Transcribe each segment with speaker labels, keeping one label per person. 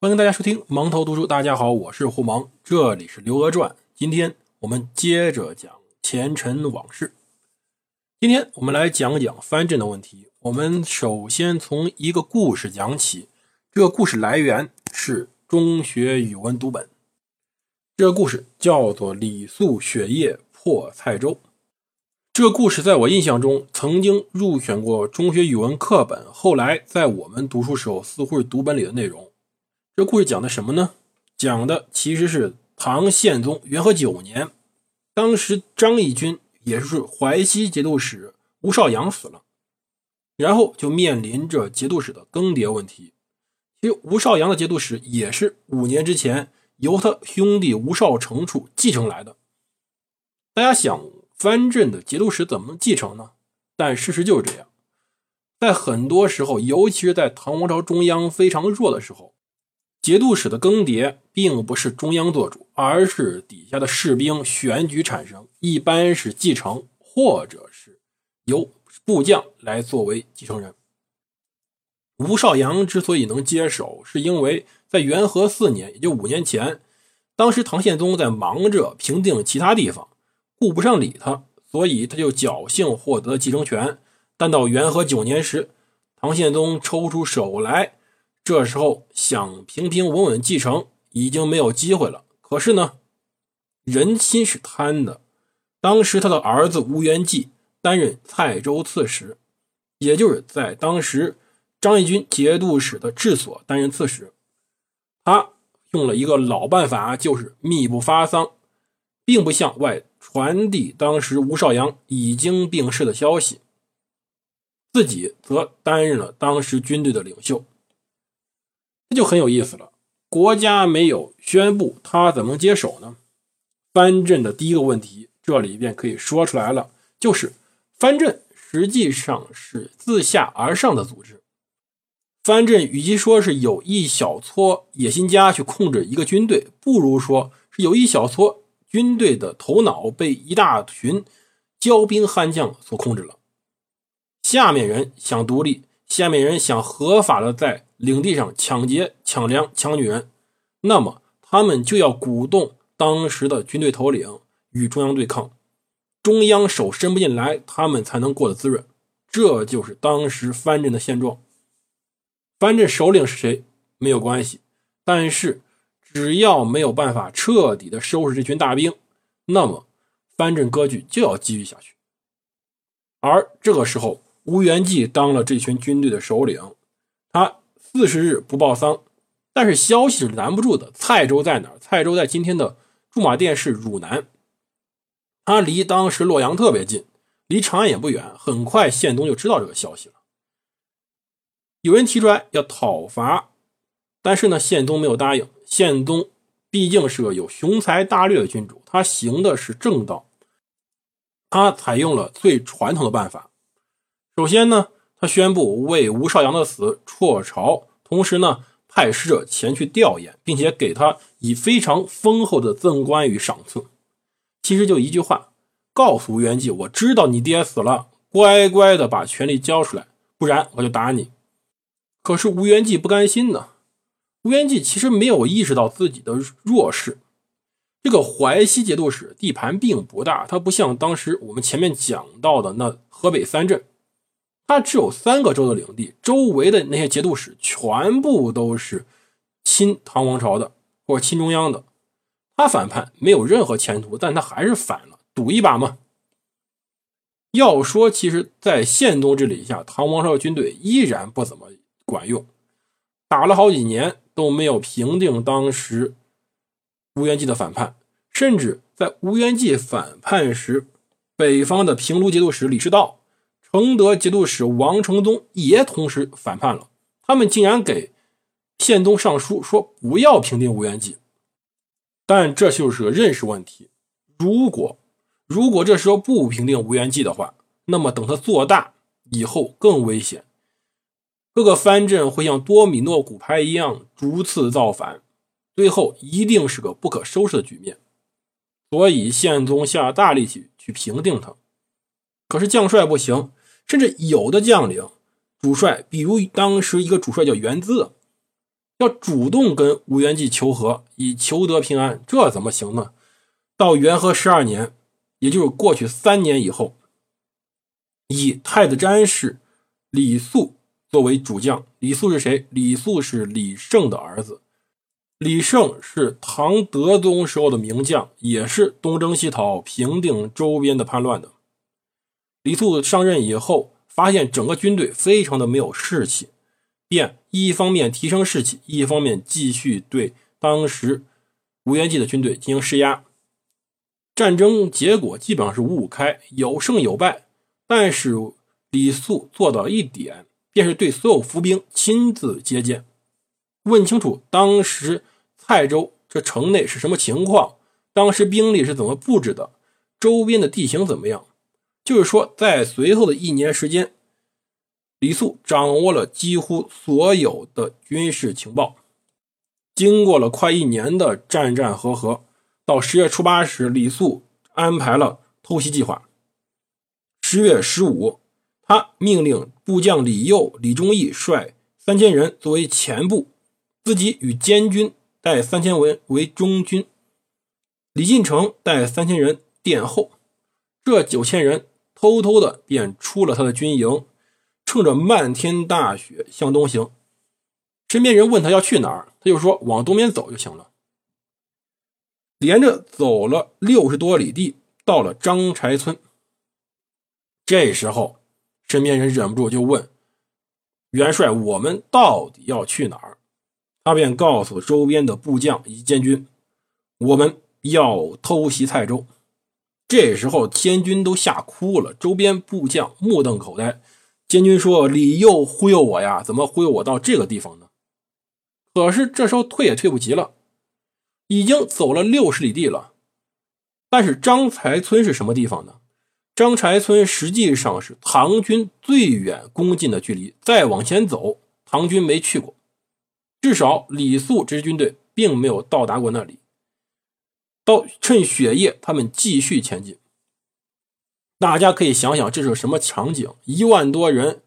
Speaker 1: 欢迎大家收听盲头读书。大家好，我是胡蒙，这里是《刘娥传》。今天我们接着讲前尘往事。今天我们来讲讲藩镇的问题。我们首先从一个故事讲起。这个故事来源是中学语文读本。这个故事叫做《李素雪夜破蔡州》。这个故事在我印象中曾经入选过中学语文课本，后来在我们读书时候似乎是读本里的内容。这故事讲的什么呢？讲的其实是唐宪宗元和九年，当时张义军，也就是淮西节度使吴少阳死了，然后就面临着节度使的更迭问题。其实吴少阳的节度使也是五年之前由他兄弟吴少成处继承来的。大家想，藩镇的节度使怎么继承呢？但事实就是这样，在很多时候，尤其是在唐王朝中央非常弱的时候。节度使的更迭并不是中央做主，而是底下的士兵选举产生，一般是继承，或者是由部将来作为继承人。吴少阳之所以能接手，是因为在元和四年，也就五年前，当时唐宪宗在忙着平定其他地方，顾不上理他，所以他就侥幸获得继承权。但到元和九年时，唐宪宗抽出手来。这时候想平平稳稳继承已经没有机会了。可是呢，人心是贪的。当时他的儿子吴元济担任蔡州刺史，也就是在当时张义军节度使的治所担任刺史。他用了一个老办法，就是密不发丧，并不向外传递当时吴少阳已经病逝的消息，自己则担任了当时军队的领袖。这就很有意思了。国家没有宣布，他怎么接手呢？藩镇的第一个问题，这里便可以说出来了，就是藩镇实际上是自下而上的组织。藩镇与其说是有一小撮野心家去控制一个军队，不如说是有一小撮军队的头脑被一大群骄兵悍将所控制了。下面人想独立，下面人想合法的在。领地上抢劫、抢粮、抢女人，那么他们就要鼓动当时的军队头领与中央对抗，中央手伸不进来，他们才能过得滋润。这就是当时藩镇的现状。藩镇首领是谁没有关系，但是只要没有办法彻底的收拾这群大兵，那么藩镇割据就要继续下去。而这个时候，吴元济当了这群军队的首领，他。四十日不报丧，但是消息是拦不住的。蔡州在哪儿？蔡州在今天的驻马店市汝南，它离当时洛阳特别近，离长安也不远。很快，宪宗就知道这个消息了。有人提出来要讨伐，但是呢，宪宗没有答应。宪宗毕竟是个有雄才大略的君主，他行的是正道，他采用了最传统的办法。首先呢。他宣布为吴少阳的死辍朝，同时呢，派使者前去吊唁，并且给他以非常丰厚的赠官与赏赐。其实就一句话，告诉吴元济：“我知道你爹死了，乖乖的把权力交出来，不然我就打你。”可是吴元济不甘心呢。吴元济其实没有意识到自己的弱势。这个淮西节度使地盘并不大，他不像当时我们前面讲到的那河北三镇。他只有三个州的领地，周围的那些节度使全部都是亲唐王朝的或者亲中央的。他反叛没有任何前途，但他还是反了，赌一把嘛。要说，其实，在宪宗治理下，唐王朝的军队依然不怎么管用，打了好几年都没有平定当时吴元济的反叛，甚至在吴元济反叛时，北方的平卢节度使李师道。承德节度使王承宗也同时反叛了，他们竟然给宪宗上书说不要平定吴元济，但这就是个认识问题。如果如果这时候不平定吴元济的话，那么等他做大以后更危险，各个藩镇会像多米诺骨牌一样逐次造反，最后一定是个不可收拾的局面。所以宪宗下大力气去平定他，可是将帅不行。甚至有的将领、主帅，比如当时一个主帅叫袁资，要主动跟吴元济求和，以求得平安，这怎么行呢？到元和十二年，也就是过去三年以后，以太子詹事李肃作为主将。李肃是谁？李肃是李胜的儿子。李胜是唐德宗时候的名将，也是东征西讨、平定周边的叛乱的。李肃上任以后，发现整个军队非常的没有士气。便一方面提升士气，一方面继续对当时吴元济的军队进行施压。战争结果基本上是五五开，有胜有败。但是李肃做到一点，便是对所有伏兵亲自接见，问清楚当时蔡州这城内是什么情况，当时兵力是怎么布置的，周边的地形怎么样。就是说，在随后的一年时间。李肃掌握了几乎所有的军事情报。经过了快一年的战战和和，到十月初八时，李肃安排了偷袭计划。十月十五，他命令部将李佑、李忠义率三千人作为前部，自己与监军带三千人为中军，李进成带三千人殿后。这九千人偷偷的便出了他的军营。乘着漫天大雪向东行，身边人问他要去哪儿，他就说往东边走就行了。连着走了六十多里地，到了张柴村。这时候，身边人忍不住就问元帅：“我们到底要去哪儿？”他便告诉周边的部将以及监军：“我们要偷袭蔡州。”这时候，监军都吓哭了，周边部将目瞪口呆。监军说：“李佑忽悠我呀，怎么忽悠我到这个地方呢？”可是这时候退也退不及了，已经走了六十里地了。但是张柴村是什么地方呢？张柴村实际上是唐军最远攻进的距离，再往前走，唐军没去过，至少李肃这支军队并没有到达过那里。到趁雪夜，他们继续前进。大家可以想想这是什么场景？一万多人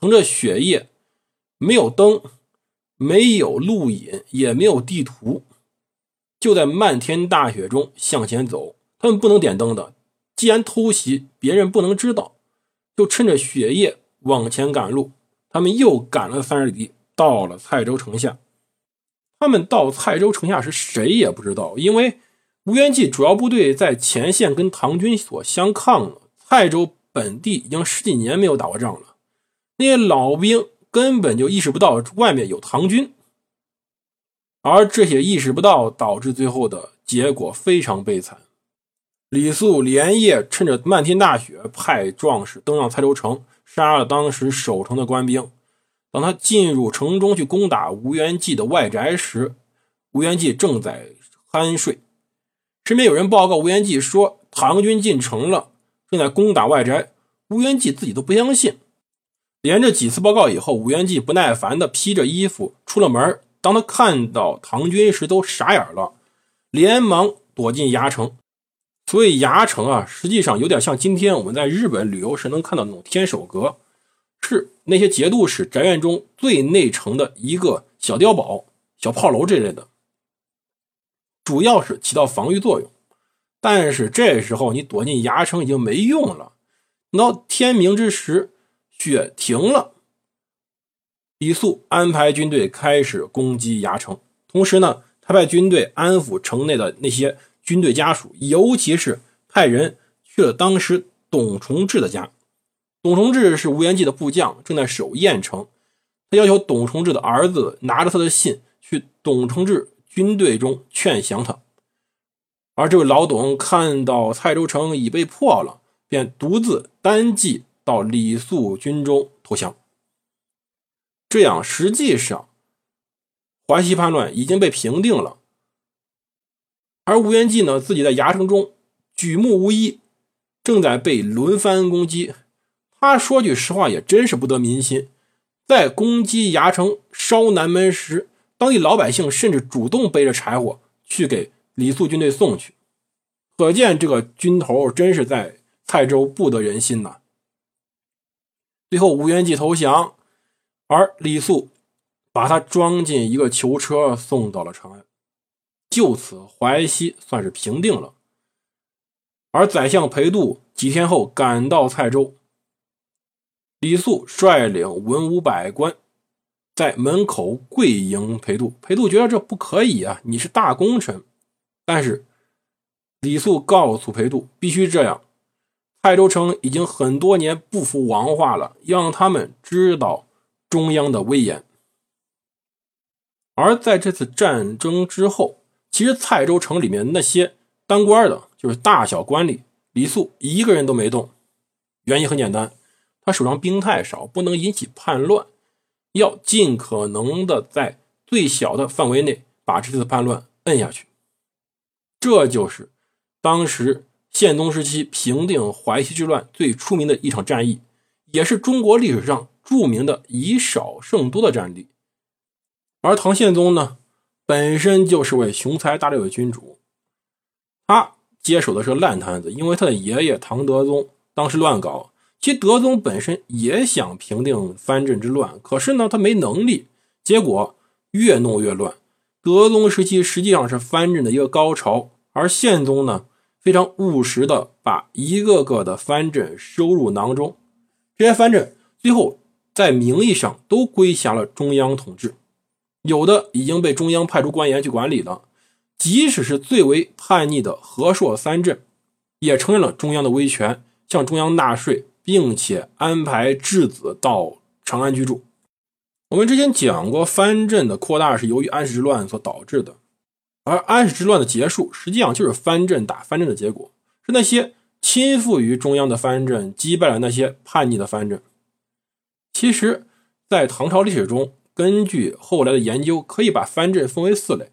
Speaker 1: 乘着雪夜，没有灯，没有路引，也没有地图，就在漫天大雪中向前走。他们不能点灯的，既然偷袭，别人不能知道，就趁着雪夜往前赶路。他们又赶了三十里地，到了蔡州城下。他们到蔡州城下时，谁也不知道，因为吴元济主要部队在前线跟唐军所相抗了。蔡州本地已经十几年没有打过仗了，那些老兵根本就意识不到外面有唐军，而这些意识不到，导致最后的结果非常悲惨。李肃连夜趁着漫天大雪，派壮士登上蔡州城，杀了当时守城的官兵。当他进入城中去攻打吴元济的外宅时，吴元济正在酣睡。身边有人报告吴元济说，唐军进城了。正在攻打外宅，吴元济自己都不相信。连着几次报告以后，吴元济不耐烦地披着衣服出了门。当他看到唐军时，都傻眼了，连忙躲进牙城。所以牙城啊，实际上有点像今天我们在日本旅游时能看到那种天守阁，是那些节度使宅院中最内城的一个小碉堡、小炮楼这类的，主要是起到防御作用。但是这时候你躲进牙城已经没用了。等到天明之时，雪停了，李肃安排军队开始攻击牙城。同时呢，他派军队安抚城内的那些军队家属，尤其是派人去了当时董崇志的家。董崇志是吴元济的部将，正在守郾城。他要求董崇志的儿子拿着他的信去董崇志军队中劝降他。而这位老董看到蔡州城已被破了，便独自单骑到李肃军中投降。这样，实际上淮西叛乱已经被平定了。而吴元济呢，自己在牙城中举目无依，正在被轮番攻击。他说句实话，也真是不得民心。在攻击牙城、烧南门时，当地老百姓甚至主动背着柴火去给。李肃军队送去，可见这个军头真是在蔡州不得人心呐。最后吴元济投降，而李肃把他装进一个囚车送到了长安。就此，淮西算是平定了。而宰相裴度几天后赶到蔡州，李肃率领文武百官在门口跪迎裴度。裴度觉得这不可以啊，你是大功臣。但是李肃告诉裴度，必须这样。蔡州城已经很多年不服王化了，让他们知道中央的威严。而在这次战争之后，其实蔡州城里面那些当官的，就是大小官吏，李肃一个人都没动。原因很简单，他手上兵太少，不能引起叛乱，要尽可能的在最小的范围内把这次叛乱摁下去。这就是当时宪宗时期平定淮西之乱最出名的一场战役，也是中国历史上著名的以少胜多的战例。而唐宪宗呢？本身就是位雄才大略的君主，他接手的是烂摊子，因为他的爷爷唐德宗当时乱搞。其德宗本身也想平定藩镇之乱，可是呢，他没能力，结果越弄越乱。德宗时期实际上是藩镇的一个高潮，而宪宗呢，非常务实的把一个个的藩镇收入囊中，这些藩镇最后在名义上都归辖了中央统治。有的已经被中央派出官员去管理了，即使是最为叛逆的和硕三镇，也承认了中央的威权，向中央纳税，并且安排质子到长安居住。我们之前讲过，藩镇的扩大是由于安史之乱所导致的，而安史之乱的结束，实际上就是藩镇打藩镇的结果，是那些亲附于中央的藩镇击败了那些叛逆的藩镇。其实，在唐朝历史中，根据后来的研究，可以把藩镇分为四类。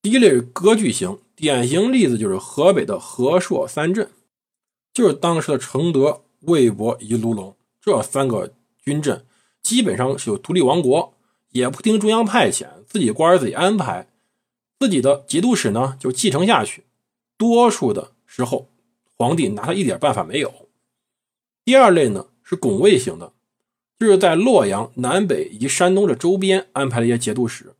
Speaker 1: 第一类是割据型，典型例子就是河北的和硕三镇，就是当时的承德、魏博以及卢龙这三个军镇，基本上是有独立王国，也不听中央派遣，自己官儿自己安排，自己的节度使呢就继承下去，多数的时候皇帝拿他一点办法没有。第二类呢是拱卫型的。就是在洛阳南北以及山东的周边安排了一些节度使，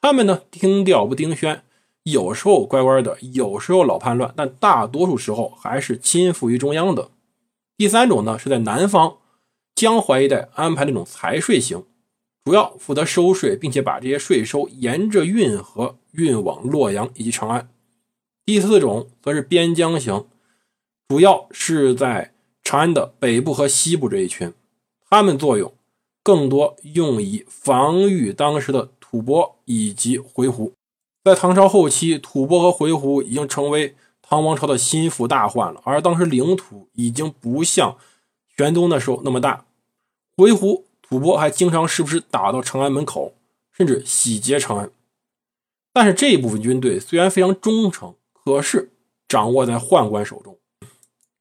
Speaker 1: 他们呢听调不听宣，有时候乖乖的，有时候老叛乱，但大多数时候还是亲附于中央的。第三种呢是在南方江淮一带安排那种财税型，主要负责收税，并且把这些税收沿着运河运往洛阳以及长安。第四种则是边疆型，主要是在长安的北部和西部这一群。他们作用更多用以防御当时的吐蕃以及回鹘。在唐朝后期，吐蕃和回鹘已经成为唐王朝的心腹大患了，而当时领土已经不像玄宗那时候那么大。回鹘、吐蕃还经常时不时打到长安门口，甚至洗劫长安。但是这一部分军队虽然非常忠诚，可是掌握在宦官手中。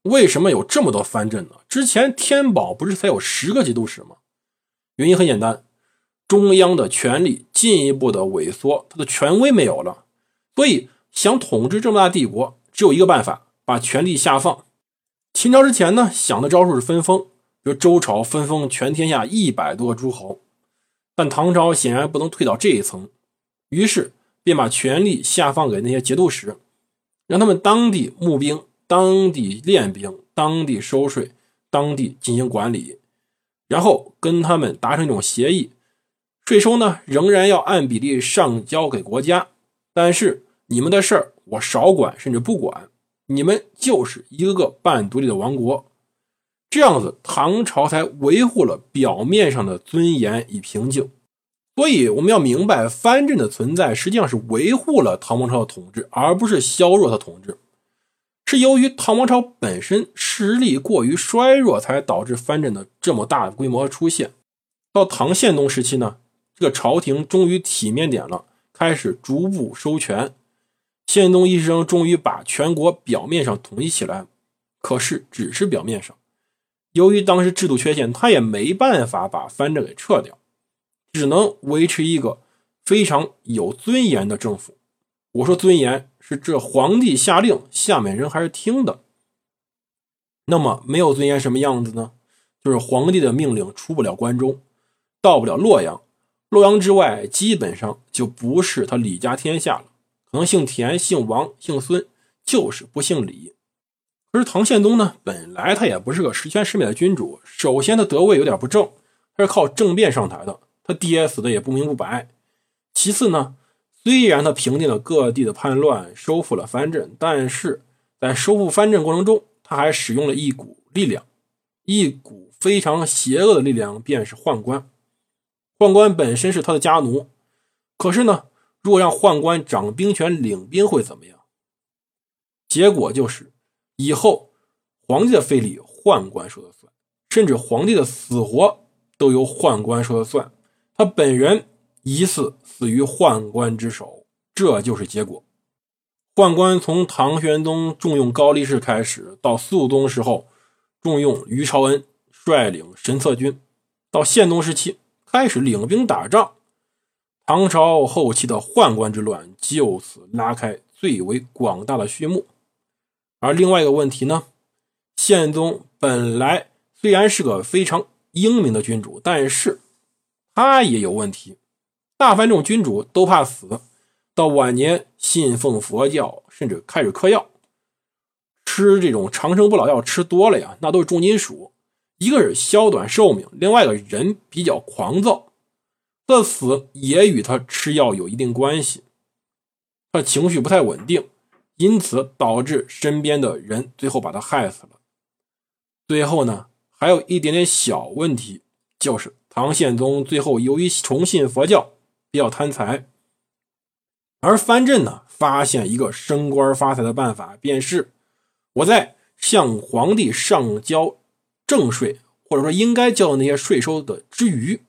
Speaker 1: 为什么有这么多藩镇呢？之前天宝不是才有十个节度使吗？原因很简单，中央的权力进一步的萎缩，他的权威没有了，所以想统治这么大帝国，只有一个办法，把权力下放。秦朝之前呢，想的招数是分封，比如周朝分封全天下一百多个诸侯，但唐朝显然不能退到这一层，于是便把权力下放给那些节度使，让他们当地募兵。当地练兵，当地收税，当地进行管理，然后跟他们达成一种协议，税收呢仍然要按比例上交给国家，但是你们的事儿我少管，甚至不管，你们就是一个个半独立的王国，这样子唐朝才维护了表面上的尊严与平静。所以我们要明白，藩镇的存在实际上是维护了唐王朝的统治，而不是削弱他统治。是由于唐王朝本身实力过于衰弱，才导致藩镇的这么大规模出现。到唐宪宗时期呢，这个朝廷终于体面点了，开始逐步收权。宪宗一生终于把全国表面上统一起来，可是只是表面上。由于当时制度缺陷，他也没办法把藩镇给撤掉，只能维持一个非常有尊严的政府。我说尊严。是这皇帝下令，下面人还是听的。那么没有尊严什么样子呢？就是皇帝的命令出不了关中，到不了洛阳，洛阳之外基本上就不是他李家天下了，可能姓田、姓王、姓孙，就是不姓李。可是唐宪宗呢，本来他也不是个十全十美的君主，首先他德位有点不正，他是靠政变上台的，他爹死的也不明不白。其次呢，虽然他平定了各地的叛乱，收复了藩镇，但是在收复藩镇过程中，他还使用了一股力量，一股非常邪恶的力量，便是宦官。宦官本身是他的家奴，可是呢，如果让宦官掌兵权、领兵会怎么样？结果就是以后皇帝的废立宦官说了算，甚至皇帝的死活都由宦官说了算。他本人疑似死于宦官之手，这就是结果。宦官从唐玄宗重用高力士开始，到肃宗时候重用于朝恩率领神策军，到宪宗时期。开始领兵打仗，唐朝后期的宦官之乱就此拉开最为广大的序幕。而另外一个问题呢，宪宗本来虽然是个非常英明的君主，但是他也有问题。大凡这种君主都怕死，到晚年信奉佛教，甚至开始嗑药，吃这种长生不老药吃多了呀，那都是重金属。一个是消短寿命，另外一个人比较狂躁，的死也与他吃药有一定关系。他情绪不太稳定，因此导致身边的人最后把他害死了。最后呢，还有一点点小问题，就是唐宪宗最后由于崇信佛教，比较贪财，而藩镇呢发现一个升官发财的办法，便是我在向皇帝上交。正税，或者说应该交的那些税收的之余，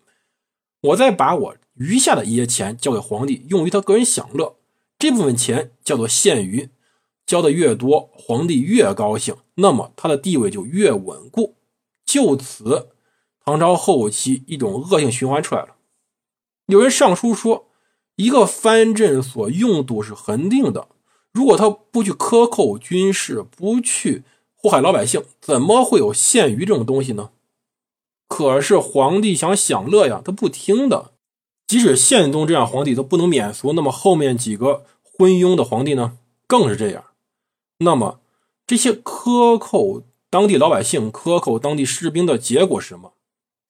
Speaker 1: 我再把我余下的一些钱交给皇帝，用于他个人享乐。这部分钱叫做献余，交的越多，皇帝越高兴，那么他的地位就越稳固。就此，唐朝后期一种恶性循环出来了。有人上书说，一个藩镇所用度是恒定的，如果他不去克扣军事，不去。祸害老百姓，怎么会有献鱼这种东西呢？可是皇帝想享乐呀，他不听的。即使宪宗这样皇帝都不能免俗，那么后面几个昏庸的皇帝呢，更是这样。那么这些克扣当地老百姓、克扣当地士兵的结果是什么？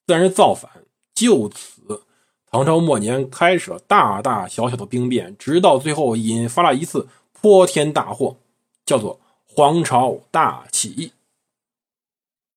Speaker 1: 自然是造反。就此，唐朝末年开始了大大小小的兵变，直到最后引发了一次泼天大祸，叫做。黄巢大起义。